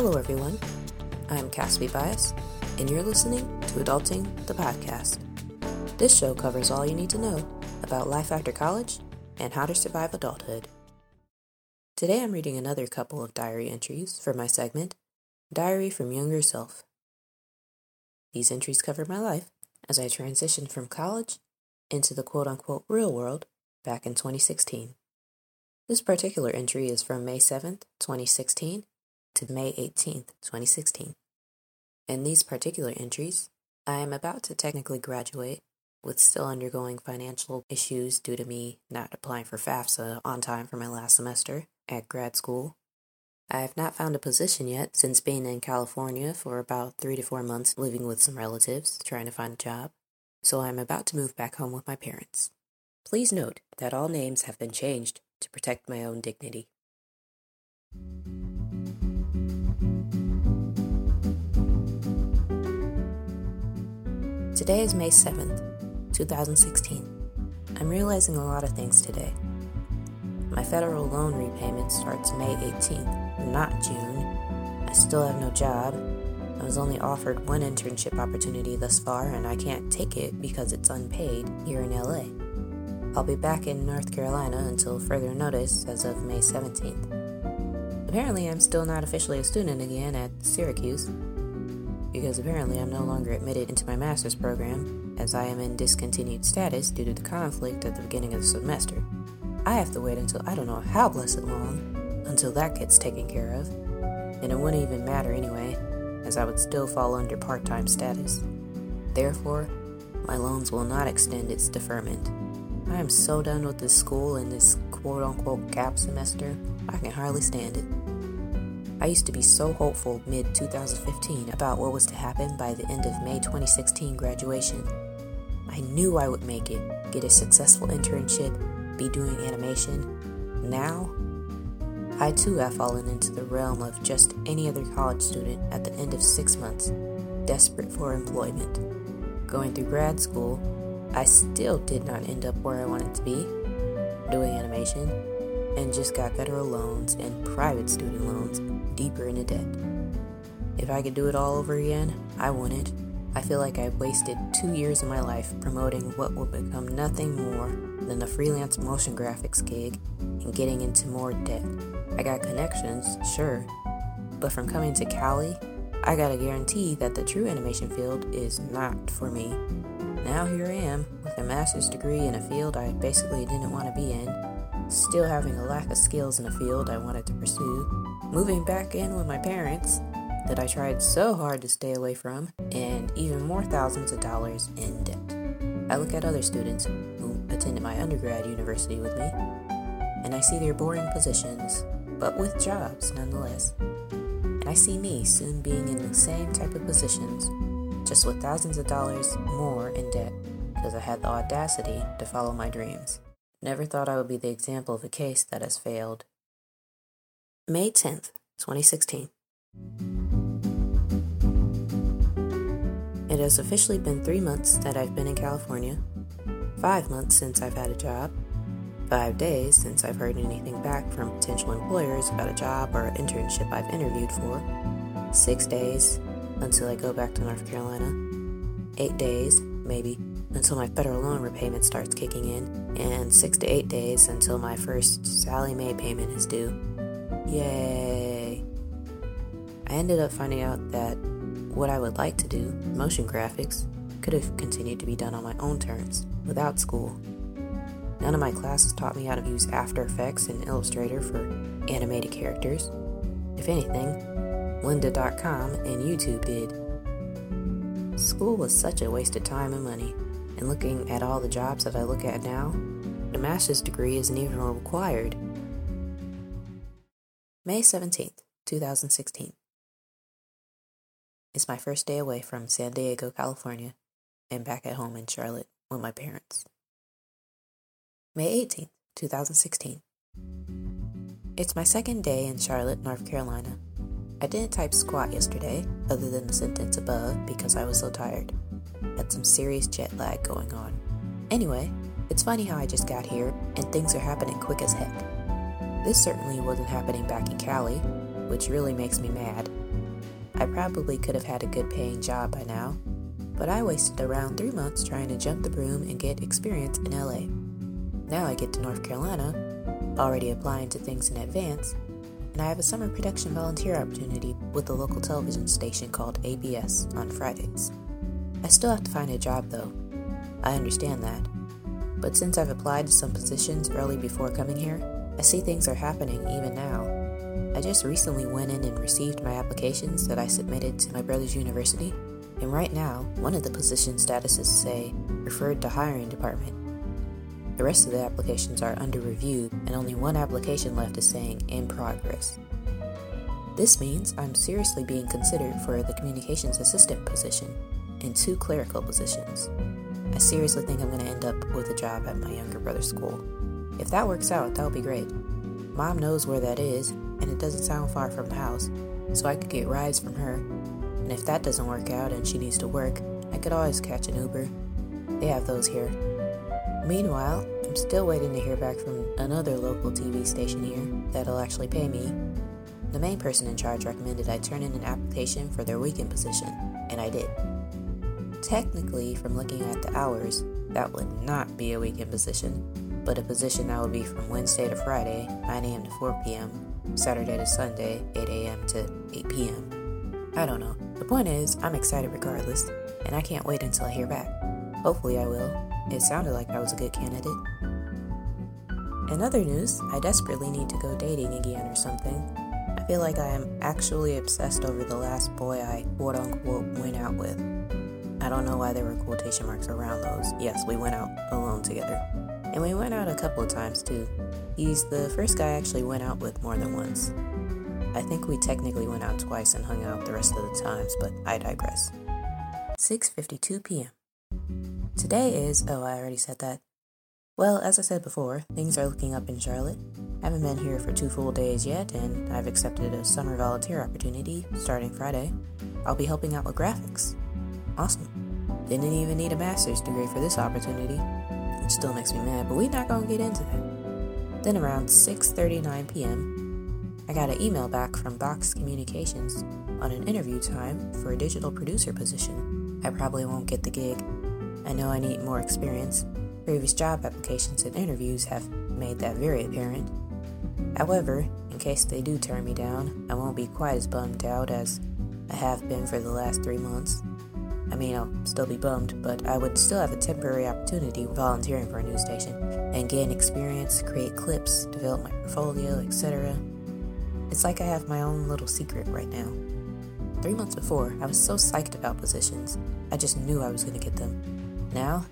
Hello, everyone. I'm Casby Bias, and you're listening to Adulting, the podcast. This show covers all you need to know about life after college and how to survive adulthood. Today I'm reading another couple of diary entries for my segment, Diary from Younger Self. These entries cover my life as I transitioned from college into the quote unquote real world back in 2016. This particular entry is from May 7th, 2016 to May 18th, 2016. In these particular entries, I am about to technically graduate with still undergoing financial issues due to me not applying for FAFSA on time for my last semester at grad school. I have not found a position yet since being in California for about three to four months living with some relatives trying to find a job, so I am about to move back home with my parents. Please note that all names have been changed to protect my own dignity. Today is May 7th, 2016. I'm realizing a lot of things today. My federal loan repayment starts May 18th, not June. I still have no job. I was only offered one internship opportunity thus far, and I can't take it because it's unpaid here in LA. I'll be back in North Carolina until further notice as of May 17th. Apparently, I'm still not officially a student again at Syracuse, because apparently I'm no longer admitted into my master's program, as I am in discontinued status due to the conflict at the beginning of the semester. I have to wait until I don't know how blessed long until that gets taken care of, and it wouldn't even matter anyway, as I would still fall under part time status. Therefore, my loans will not extend its deferment. I am so done with this school and this quote unquote gap semester, I can hardly stand it. I used to be so hopeful mid 2015 about what was to happen by the end of May 2016 graduation. I knew I would make it, get a successful internship, be doing animation. Now, I too have fallen into the realm of just any other college student at the end of six months, desperate for employment. Going through grad school, I still did not end up where I wanted to be, doing animation, and just got federal loans and private student loans deeper into debt. If I could do it all over again, I wouldn't. I feel like I've wasted two years of my life promoting what will become nothing more than a freelance motion graphics gig and getting into more debt. I got connections, sure, but from coming to Cali, I got a guarantee that the true animation field is not for me. Now here I am, master's degree in a field I basically didn't want to be in, still having a lack of skills in a field I wanted to pursue, moving back in with my parents that I tried so hard to stay away from, and even more thousands of dollars in debt. I look at other students who attended my undergrad university with me, and I see their boring positions, but with jobs nonetheless. And I see me soon being in the same type of positions, just with thousands of dollars more in debt because I had the audacity to follow my dreams. Never thought I would be the example of a case that has failed May 10th, 2016. It has officially been three months that I've been in California, five months since I've had a job, five days since I've heard anything back from potential employers about a job or an internship I've interviewed for, six days until I go back to North Carolina, eight days, maybe, until my federal loan repayment starts kicking in, and six to eight days until my first Sallie Mae payment is due. Yay! I ended up finding out that what I would like to do, motion graphics, could have continued to be done on my own terms, without school. None of my classes taught me how to use After Effects and Illustrator for animated characters. If anything, lynda.com and YouTube did. School was such a waste of time and money, and looking at all the jobs that I look at now, the master's degree isn't even required May 17th, 2016. It's my first day away from San Diego, California, and back at home in Charlotte with my parents. May 18th, 2016. It's my second day in Charlotte, North Carolina. I didn't type squat yesterday, other than the sentence above, because I was so tired. Had some serious jet lag going on. Anyway, it's funny how I just got here and things are happening quick as heck. This certainly wasn't happening back in Cali, which really makes me mad. I probably could have had a good paying job by now, but I wasted around three months trying to jump the broom and get experience in LA. Now I get to North Carolina, already applying to things in advance, and I have a summer production volunteer opportunity with a local television station called ABS on Fridays. I still have to find a job though. I understand that. But since I've applied to some positions early before coming here, I see things are happening even now. I just recently went in and received my applications that I submitted to my brother's university, and right now, one of the position statuses say referred to hiring department. The rest of the applications are under review, and only one application left is saying in progress. This means I'm seriously being considered for the communications assistant position and two clerical positions. I seriously think I'm going to end up with a job at my younger brother's school. If that works out, that would be great. Mom knows where that is, and it doesn't sound far from the house, so I could get rides from her. And if that doesn't work out and she needs to work, I could always catch an Uber. They have those here. Meanwhile, I'm still waiting to hear back from another local TV station here that'll actually pay me. The main person in charge recommended I turn in an application for their weekend position, and I did. Technically, from looking at the hours, that would not be a weekend position, but a position that would be from Wednesday to Friday, 9 a.m. to 4 p.m., Saturday to Sunday, 8 a.m. to 8 p.m. I don't know. The point is, I'm excited regardless, and I can't wait until I hear back. Hopefully, I will. It sounded like I was a good candidate. In other news, I desperately need to go dating again or something. I feel like I am actually obsessed over the last boy I quote unquote went out with. I don't know why there were quotation marks around those. Yes, we went out alone together. And we went out a couple of times too. He's the first guy I actually went out with more than once. I think we technically went out twice and hung out the rest of the times, but I digress. 6:52 p.m. Today is, oh, I already said that. Well, as I said before, things are looking up in Charlotte. I haven't been here for two full days yet, and I've accepted a summer volunteer opportunity starting Friday. I'll be helping out with graphics. Awesome. Didn't even need a master's degree for this opportunity. It still makes me mad, but we're not gonna get into that. Then around 6:39 p.m., I got an email back from Box Communications on an interview time for a digital producer position. I probably won't get the gig, I know I need more experience. Previous job applications and interviews have made that very apparent. However, in case they do turn me down, I won't be quite as bummed out as I have been for the last three months. I mean, I'll still be bummed, but I would still have a temporary opportunity volunteering for a news station and gain experience, create clips, develop my portfolio, etc. It's like I have my own little secret right now. Three months before, I was so psyched about positions, I just knew I was going to get them. Now,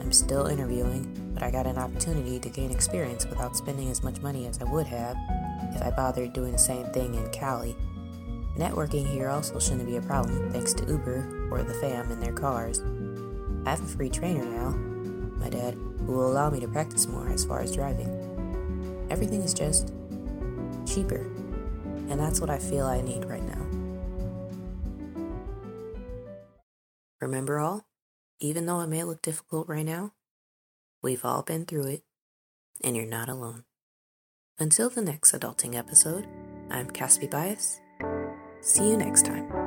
I'm still interviewing, but I got an opportunity to gain experience without spending as much money as I would have if I bothered doing the same thing in Cali. Networking here also shouldn't be a problem thanks to Uber or the fam in their cars. I have a free trainer now, my dad, who will allow me to practice more as far as driving. Everything is just cheaper, and that's what I feel I need right now. Remember all? Even though it may look difficult right now, we've all been through it, and you're not alone. Until the next adulting episode, I'm Casby Bias. See you next time.